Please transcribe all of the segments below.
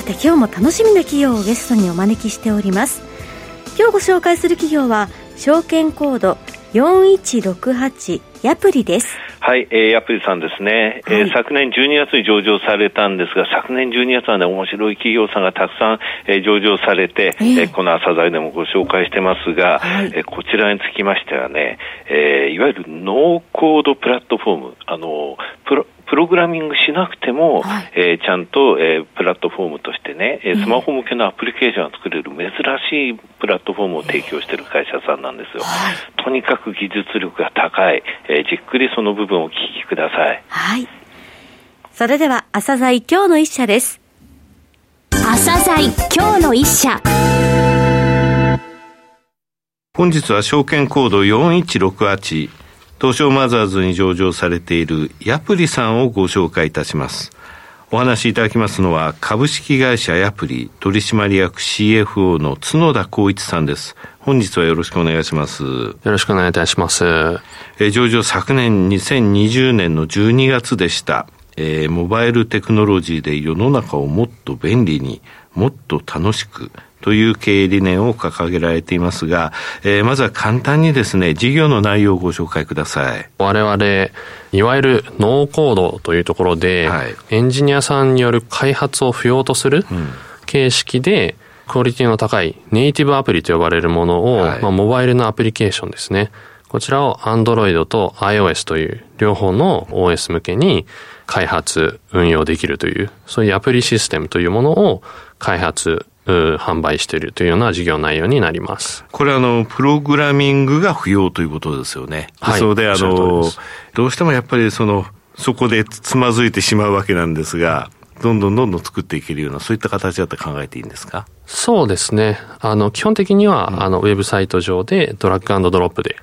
さて今日も楽しみな企業をゲストにお招きしております。今日ご紹介する企業は証券コード4168ヤプリです。はい、えー、ヤプリさんですね、はい、えー、昨年12月に上場されたんですが、昨年12月はね、面白い企業さんがたくさん、えー、上場されて、えー、この朝材でもご紹介してますが、はい、えー、こちらにつきましてはね、えー、いわゆるノーコードプラットフォーム、あの、プロ、プログラミングしなくても、はい、えー、ちゃんと、えー、プラットフォームとしてね、スマホ向けのアプリケーションを作れる珍しいプラットフォームを提供している会社さんなんですよ。はい、とにかく技術力が高い、えー、じっくりその部分をお聞きください。はい。それでは、朝鮮今日の一社です。朝鮮今日の一社。本日は証券コード4168東証マザーズに上場されているヤプリさんをご紹介いたします。お話しいただきますのは株式会社ヤプリ取締役 CFO の角田光一さんです。本日はよろしくお願いします。よろしくお願いいたします。え上場昨年2020年の12月でした。えー、モバイルテクノロジーで世の中をもっと便利に、もっと楽しく、という経営理念を掲げられていますが、えー、まずは簡単にですね、事業の内容をご紹介ください。我々、いわゆるノーコードというところで、はい、エンジニアさんによる開発を不要とする形式で、クオリティの高いネイティブアプリと呼ばれるものを、はい、まあ、モバイルのアプリケーションですね。こちらを Android と iOS という両方の OS 向けに開発、運用できるという、そういうアプリシステムというものを開発、販売しているというような事業内容になります。これあの、プログラミングが不要ということですよね。はい。それであの、どうしてもやっぱりその、そこでつまずいてしまうわけなんですが、どんどんどんどん作っていけるような、そういった形だって考えていいんですか？そうですね。あの、基本的には、うん、あの、ウェブサイト上でドラッグドロップで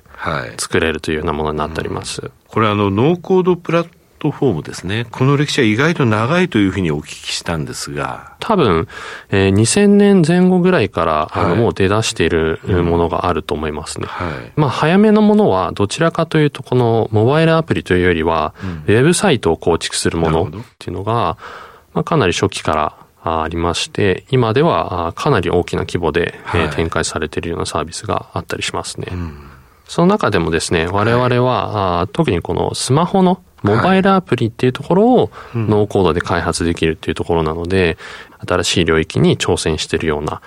作れるというようなものになっております。はいうん、これあの、ノーコードプラットフォームですね。この歴史は意外と長いというふうにお聞きしたんですが。多分、えー、2000年前後ぐらいから、はい、あの、もう出だしているものがあると思いますね。はい、まあ、早めのものは、どちらかというと、このモバイルアプリというよりは、うん、ウェブサイトを構築するものっていうのが、まあ、かなり初期からありまして、今ではかなり大きな規模で、はい、展開されているようなサービスがあったりしますね。うん、その中でもですね、我々は、はい、特にこのスマホのモバイルアプリっていうところをノーコードで開発できるっていうところなので、新しい領域に挑戦しているような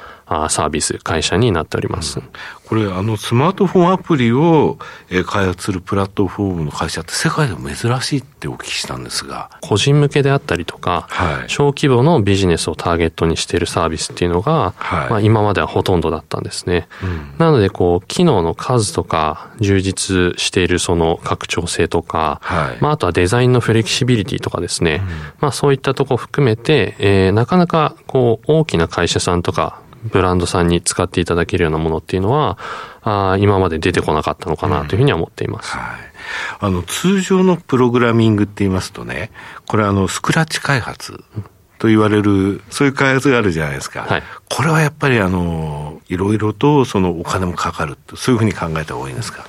サービス、会社になっております。うん、これ、あの、スマートフォンアプリを開発するプラットフォームの会社って世界でも珍しいってお聞きしたんですが。個人向けであったりとか、はい、小規模のビジネスをターゲットにしているサービスっていうのが、はい、まあ、今まではほとんどだったんですね。うん、なので、こう、機能の数とか、充実しているその拡張性とか、はい、まあ、あとはデザインのフレキシビリティとかですね、うん、まあ、そういったとこ含めて、えー、なかなか、こう、大きな会社さんとか、ブランドさんに使っていただけるようなものっていうのは、あ今まで出てこなかったのかなというふうには思っています。うん、はい。あの、通常のプログラミングって言いますとね、これあの、スクラッチ開発と言われる、そういう開発があるじゃないですか。はい。これはやっぱりあの、いろいろとそのお金もかかるそういうふうに考えた方がいいんですか？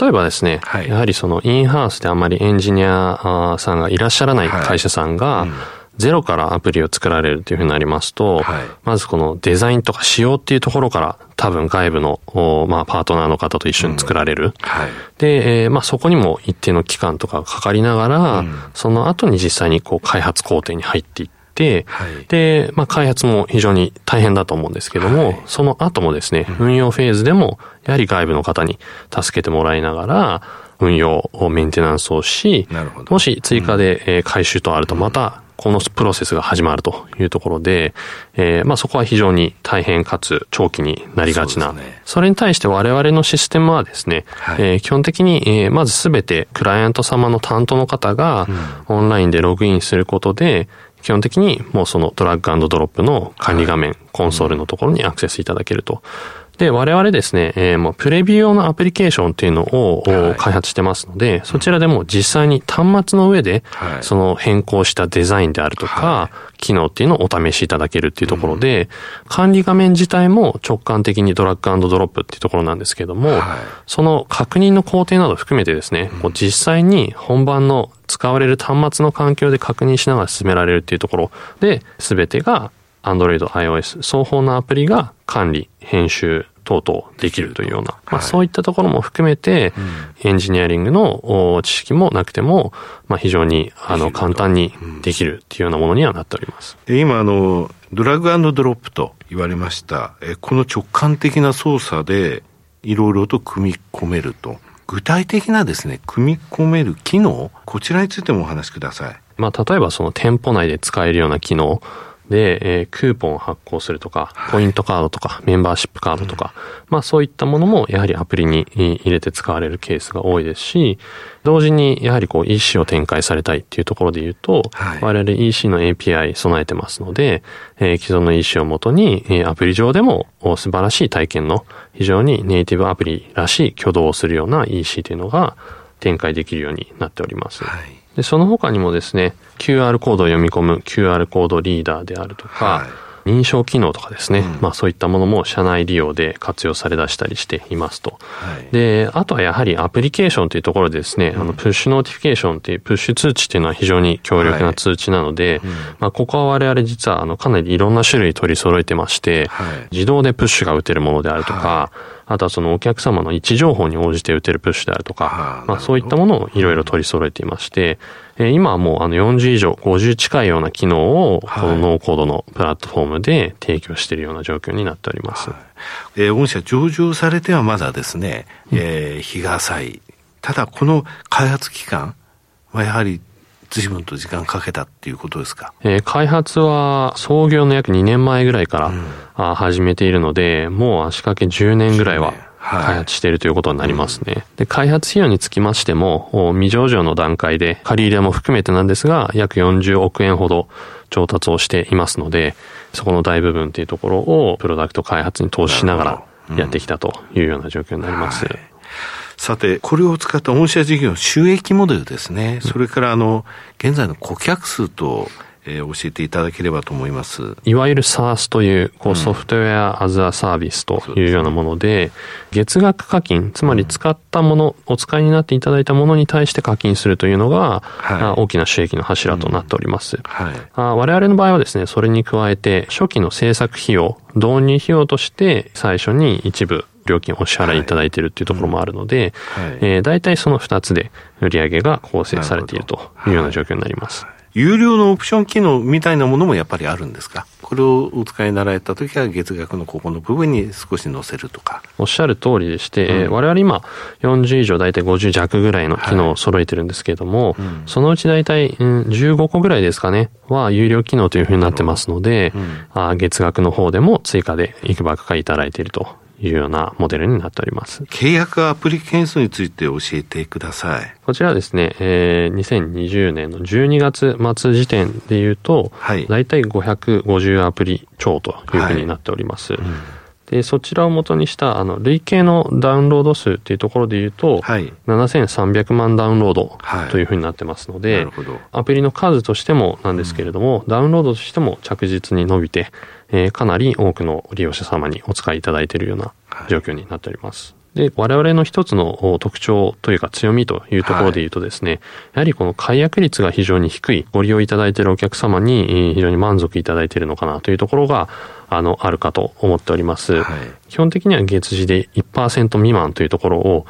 例えばですね、はい、やはりそのインハウスであまりエンジニアさんがいらっしゃらない会社さんが、はいうんゼロからアプリを作られるというふうになりますと、はい、まずこのデザインとか仕様っていうところから多分外部の、まあ、パートナーの方と一緒に作られる。うんはい、で、えー、まあ、そこにも一定の期間とかがかかりながら、うん、その後に実際にこう開発工程に入っていって、はい、で、まあ、開発も非常に大変だと思うんですけども、はい、その後もですね、運用フェーズでも、やはり外部の方に助けてもらいながら、運用、メンテナンスをし、もし追加で回収とあるとまたこのプロセスが始まるというところで、えー、まあそこは非常に大変かつ長期になりがちな。そね、それに対して我々のシステムはですね、はい、えー、基本的に、えー、まずすべてクライアント様の担当の方がオンラインでログインすることで、基本的にもうそのドラッグドロップの管理画面、コンソールのところにアクセスいただけると。で、我々ですね、えー、もうプレビュー用のアプリケーションっていうのを、はい、開発してますので、そちらでも実際に端末の上で、その変更したデザインであるとか、はい、機能っていうのをお試しいただけるっていうところで、うん、管理画面自体も直感的にドラッグドロップっていうところなんですけども、はい、その確認の工程など含めてですね、うん、実際に本番の使われる端末の環境で確認しながら進められるっていうところで、すべてが Android、iOS 双方のアプリが管理、編集等々できるというような、まあ、そういったところも含めて、エンジニアリングの知識もなくても、まあ、非常にあの簡単にできるっていうようなものにはなっております。今あのドラッグドロップと言われました。えこの直感的な操作でいろいろと組み込めると。具体的なですね、組み込める機能、こちらについてもお話しください。まあ、例えばその店舗内で使えるような機能、で、えー、クーポンを発行するとか、ポイントカードとか、メンバーシップカードとか、まあそういったものもやはりアプリに入れて使われるケースが多いですし、同時にやはりこう EC を展開されたいっていうところで言うと、はい、我々 EC の API 備えてますので、えー、既存の EC をもとに、えー、アプリ上でも素晴らしい体験の非常にネイティブアプリらしい挙動をするような EC というのが展開できるようになっております。はいで、その他にもですね、QR コードを読み込む QR コードリーダーであるとか、はい、認証機能とかですね、うん、まあそういったものも社内利用で活用されだしたりしていますと。はい、で、あとはやはりアプリケーションというところでですね、うん、あの push notification っていうプッシュ通知っていうのは非常に強力な通知なので、はいうん、まあここは我々実はあのかなりいろんな種類取り揃えてまして、自動でプッシュが打てるものであるとか、あとはそのお客様の位置情報に応じて打てるプッシュであるとか、まあそういったものをいろいろ取り揃えていまして、え今はもうあの40以上、50近いような機能を、このノーコードのプラットフォームで提供しているような状況になっております。はい、えー、御社上場されてはまだですね、えー、日が浅い。ただこの開発期間はやはり随分と時間かけたっていうことですか、えー、開発は創業の約2年前ぐらいから、うん、あ始めているので、もう足掛け10年ぐらいは開発しているということになりますね。はい、で、開発費用につきましても、未上場の段階で借り入れも含めてなんですが、約40億円ほど調達をしていますので、そこの大部分っていうところをプロダクト開発に投資しながらやってきたというような状況になります。はいさて、これを使った御社事業の収益モデルですね。それから、あの、現在の顧客数と、えー、教えていただければと思います。いわゆる SaaS という、こう、ソフトウェアアズアサービスというようなもので、月額課金、つまり使ったもの、お使いになっていただいたものに対して課金するというのが、はい、大きな収益の柱となっております。うんはい、あ我々の場合はですね、それに加えて、初期の制作費用、導入費用として最初に一部料金をお支払いいただいているっていうところもあるので、はい、えー、大体その2つで売上が構成されているというような状況になります。有料のオプション機能みたいなものもやっぱりあるんですか？これをお使いになられたときは月額のここの部分に少し載せるとか。おっしゃる通りでして、うん、我々今40以上大体50弱ぐらいの機能を揃えてるんですけれども、はいうん、そのうち大体、うん、15個ぐらいですかね、は有料機能というふうになってますので、うん、あ月額の方でも追加でいくばくかいただいているというようなモデルになっております。契約アプリ件数について教えてください。こちらですね、えー、2020年の12月末時点でいうと、はい、大体550アプリ超というふうになっております。はいうんで、そちらを元にした、あの、累計のダウンロード数っていうところで言うと、はい、7300万ダウンロードというふうになってますので、はい、アプリの数としてもなんですけれども、うん、ダウンロードとしても着実に伸びて、えー、かなり多くの利用者様にお使いいただいているような状況になっております。で、我々の一つの特徴というか強みというところで言うとですね、はい、やはりこの解約率が非常に低いご利用いただいているお客様に非常に満足いただいているのかなというところが、あの、あるかと思っております。はい、基本的には月次で1%未満というところを、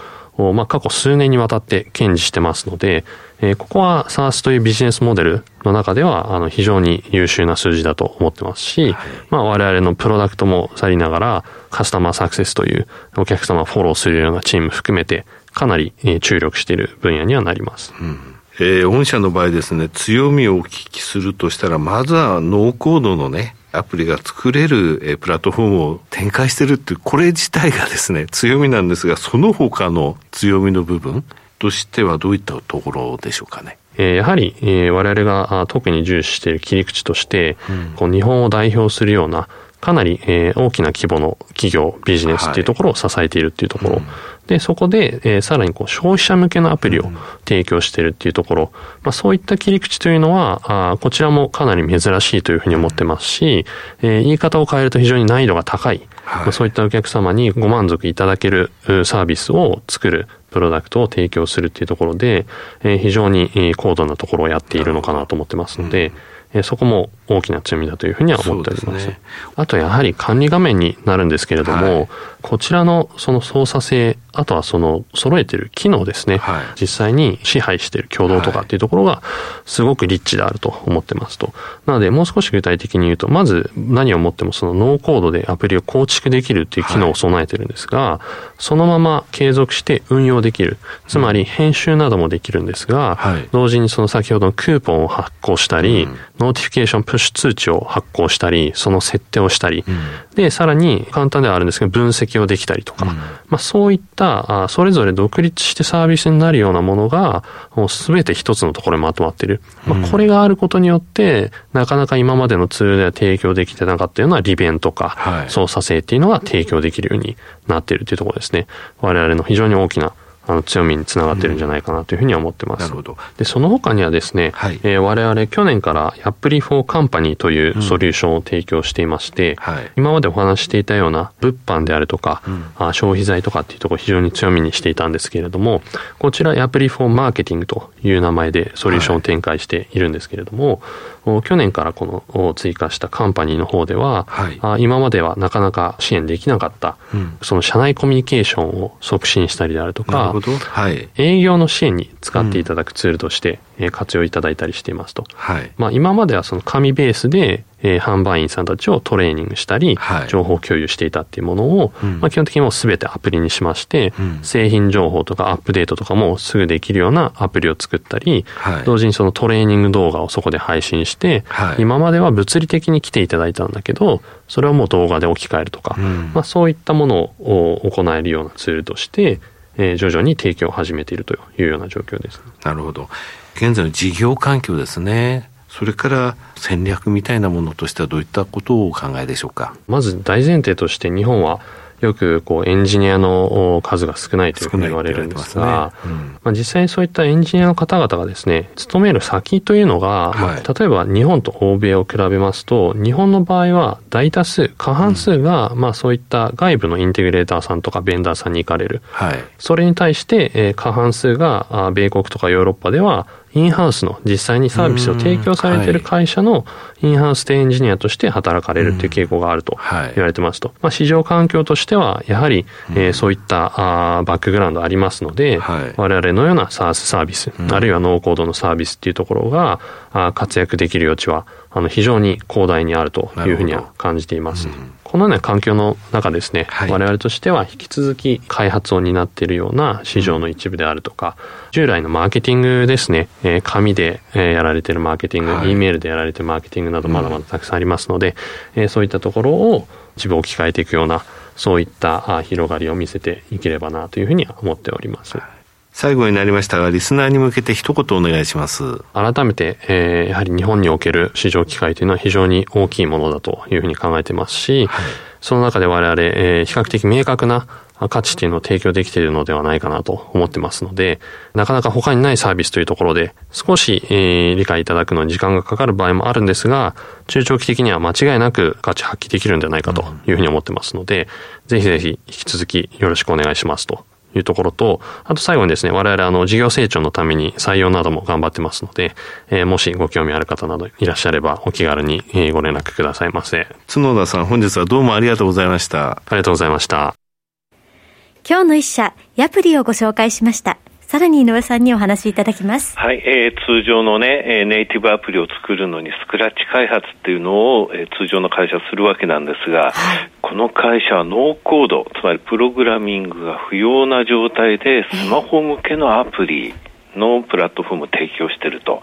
まあ、過去数年にわたって堅持してますので、えー、ここは SARS というビジネスモデルの中では、あの、非常に優秀な数字だと思ってますし、はい、まあ、我々のプロダクトもさりながら、カスタマーサクセスというお客様をフォローするようなチーム含めて、かなり注力している分野にはなります。うんえー、御社の場合ですね、強みをお聞きするとしたら、まずはノーコードのね、アプリが作れる、えプラットフォームを展開してるっていう、これ自体がですね、強みなんですが、その他の強みの部分としてはどういったところでしょうかね？えー、やはり、えー、我々が特に重視している切り口として、うん、こう日本を代表するようなかなり、えー、大きな規模の企業、ビジネスっていうところを支えているっていうところ。で、そこで、えー、さらにこう消費者向けのアプリを提供しているっていうところ、まあ、そういった切り口というのは、あこちらもかなり珍しいというふうに思ってますし、えー、言い方を変えると非常に難易度が高い、はい、まあ、そういったお客様にご満足いただけるサービスを作るプロダクトを提供するっていうところで、えー、非常に高度なところをやっているのかなと思ってますので、うん。えそこも大きな強みだというふうには思っております。すね、あとやはり管理画面になるんですけれども、はい、こちらのその操作性、あとはその揃えてる機能ですね、はい、実際に支配している共同とかっていうところがすごくリッチであると思ってますと。なのでもう少し具体的に言うと、まず何をもってもそのノーコードでアプリを構築できるっていう機能を備えてるんですが、はい、そのまま継続して運用できる。つまり編集などもできるんですが、はい、同時にその先ほどのクーポンを発行したり、うん。 notification プッシュ通知を発行したり、その設定をしたり、うん、で、さらに簡単ではあるんですけど、分析をできたりとか、うん、まあそういったあ、それぞれ独立してサービスになるようなものが、もうすべて一つのところにまとまっている。まあこれがあることによって、なかなか今までのツールでは提供できてなかったような利便性とか、操作性っていうのが提供できるようになっているというところですね。我々の非常に大きなあの強みにつながってるんじゃないかなというふうには思ってます。なるほど。で、その他にはですね、はい、えー、我々去年からアプリフォーカンパニーというソリューションを提供していまして、うんはい、今までお話していたような物販であるとか、うん、あ消費財とかっていうところを非常に強みにしていたんですけれども、こちらアプリフォーマーケティングという名前でソリューションを展開しているんですけれども、はい、去年からこの追加したカンパニーの方では、はい、あ今まではなかなか支援できなかった、うん、その社内コミュニケーションを促進したりであるとか、はい、営業の支援に使っていただくツールとして、え活用いただいたりしていますと。はい、まあ、今まではその紙ベースで、えー、販売員さんたちをトレーニングしたり、はい、情報共有していたっていうものを、うん、まあ、基本的にもう全てアプリにしまして、うん、製品情報とかアップデートとかもすぐできるようなアプリを作ったり、はい、同時にそのトレーニング動画をそこで配信して、はい、今までは物理的に来ていただいたんだけど、それをもう動画で置き換えるとか、うん、まあ、そういったものを行えるようなツールとして、えー、徐々に提供を始めているというような状況です。なるほど。現在の事業環境ですね。それから戦略みたいなものとしてはどういったことをお考えでしょうか？まず大前提として日本はよくこうエンジニアの数が少ないというふうに言われるんですが、ね。うん、まあ、実際にそういったエンジニアの方々がですね、勤める先というのが、はい、まあ、例えば日本と欧米を比べますと、日本の場合は大多数、過半数が、まあそういった外部のインテグレーターさんとかベンダーさんに行かれる。はい、それに対して、えー、過半数が米国とかヨーロッパでは、インハウスの実際にサービスを提供されている会社のインハウスでエンジニアとして働かれるという傾向があると言われてますと。まあ、市場環境としては、やはり、えー、そういったあバックグラウンドありますので、我々のような SARS サービス、あるいはノーコードのサービスっていうところがあ活躍できる余地はあの非常に広大にあるというふうには感じています。このような環境の中ですね、はい、我々としては引き続き開発を担っているような市場の一部であるとか、従来のマーケティングですね、えー、紙で、えー、やられているマーケティング、はい、E メールでやられているマーケティングなどまだまだたくさんありますので、うん、えー、そういったところを一部置き換えていくような、そういった広がりを見せていければなというふうには思っております。最後になりましたが、リスナーに向けて一言お願いします。改めて、えー、やはり日本における市場機会というのは非常に大きいものだというふうに考えてますし、はい、その中で我々、えー、比較的明確な価値っていうのを提供できているのではないかなと思ってますので、なかなか他にないサービスというところで、少し、えー、理解いただくのに時間がかかる場合もあるんですが、中長期的には間違いなく価値発揮できるんじゃないかというふうに思ってますので、ぜひぜひ引き続きよろしくお願いしますというところと、あと最後にですね、我々あの事業成長のために採用なども頑張ってますので、えー、もしご興味ある方などいらっしゃればお気軽にご連絡くださいませ。角田さん、本日はどうもありがとうございました。ありがとうございました。今日の一社、ヤプリをご紹介しました。さらに井上さんにお話しいただきます。はい、えー、通常のね、えー、ネイティブアプリを作るのにスクラッチ開発っていうのを、えー、通常の会社はするわけなんですが、はい、この会社はノーコード、つまりプログラミングが不要な状態でスマホ向けのアプリ、のプラットフォームを提供してると。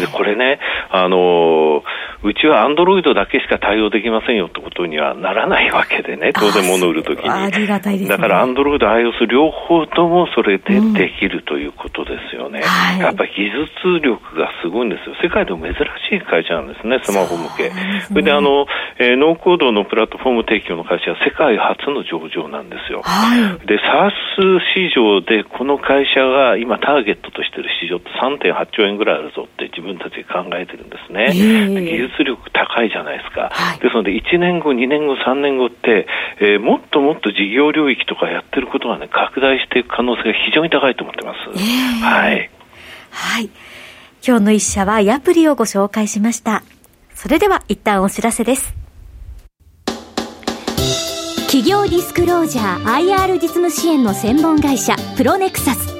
で、これね、あの、うちはアンドロイドだけしか対応できませんよってことにはならないわけでね、当然物売るときに。ありがたいです、ね、だからアンドロイド、iOS 両方ともそれでできるということですよね。うん、やっぱり技術力がすごいんですよ。世界でも珍しい会社なんですね、スマホ向け。そ、ね、れであの、えー、ノーコードのプラットフォーム提供の会社は世界初の上場なんですよ。はい、で、SARS 市場でこの会社が今ターゲットとしている市場って3.8兆円ぐらいあるぞって自分たちで考えてるんですね。えー、技術力高いじゃないですか。はい、ですので、1年後、2年後、3年後って、えー、もっともっと事業領域とかやってることがね、拡大していく可能性が非常に高いと思ってます。えー、はい。はい。今日の一社はヤプリをご紹介しました。それでは一旦お知らせです。企業ディスクロージャー IR 実務支援の専門会社プロネクサス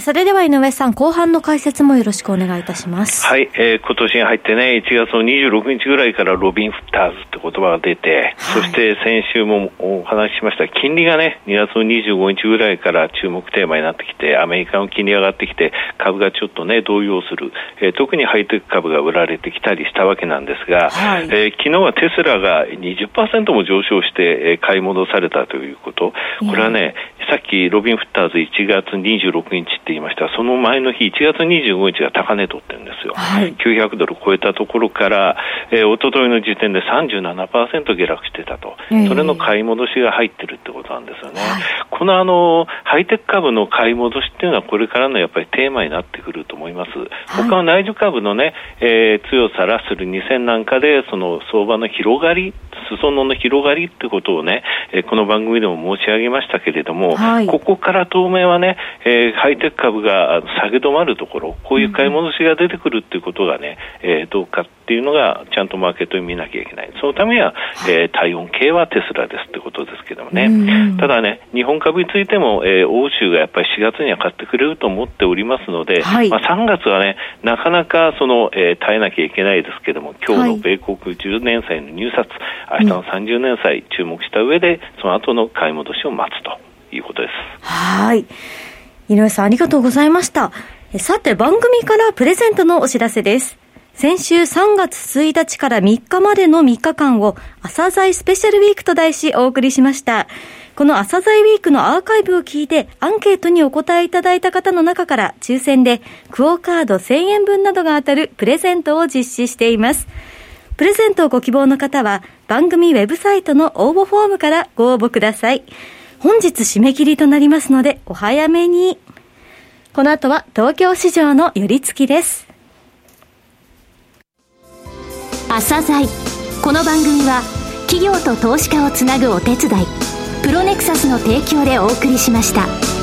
それでは井上さん、後半の解説もよろしくお願いいたします。はい、えー、今年に入ってね、1月の26日ぐらいからロビン・フッターズって言葉が出て、はい、そして先週もお話ししました金利がね、2月の25日ぐらいから注目テーマになってきて、アメリカの金利上がってきて、株がちょっとね、動揺する、えー、特にハイテク株が売られてきたりしたわけなんですが、はい、えー、昨日はテスラが20%も上昇して、えー、買い戻されたということ、これはね、さっきロビン・フッターズ1月26日って言いました、その前の日、1月25日が高値取ってるんですよ、はい、900ドル超えたところから、えー、一昨日の時点で37%下落してたと、それの買い戻しが入ってるってことなんですよね。はい、このあのハイテク株の買い戻しっていうのは、これからのやっぱりテーマになってくると思います。はい、他の内需株のね、えー、強さラッスル2000なんかで、その相場の広がり、裾野の広がりってことをね、えー、この番組でも申し上げましたけれども、はい、ここから当面はね、えー、ハイテク株が下げ止まるところ、こういう買い戻しが出てくるっていうことがね、えー、どうかっていうのが、ちゃんとマーケットに見なきゃいけない。そのためには、えー、体温計はテスラですってことですけどもね。ただね、日本株についても、えー、欧州がやっぱり4月には買ってくれると思っておりますので、はい、まあ、3月はね、なかなかその、えー、耐えなきゃいけないですけども、今日の米国10年債の入札、はい、明日の30年債注目した上で、その後の買い戻しを待つと。いうことです。はい。井上さんありがとうございました。さて番組からプレゼントのお知らせです。先週3月1日から3日までの3日間を朝鮮スペシャルウィークと題しお送りしました。この朝鮮ウィークのアーカイブを聞いてアンケートにお答えいただいた方の中から抽選でクオカード1000円分などが当たるプレゼントを実施しています。プレゼントをご希望の方は番組ウェブサイトの応募フォームからご応募ください。本日締め切りとなりますので、お早めに。この後は東京市場の寄り付きです。朝鮮この番組は企業と投資家をつなぐお手伝いプロネクサスの提供でお送りしました。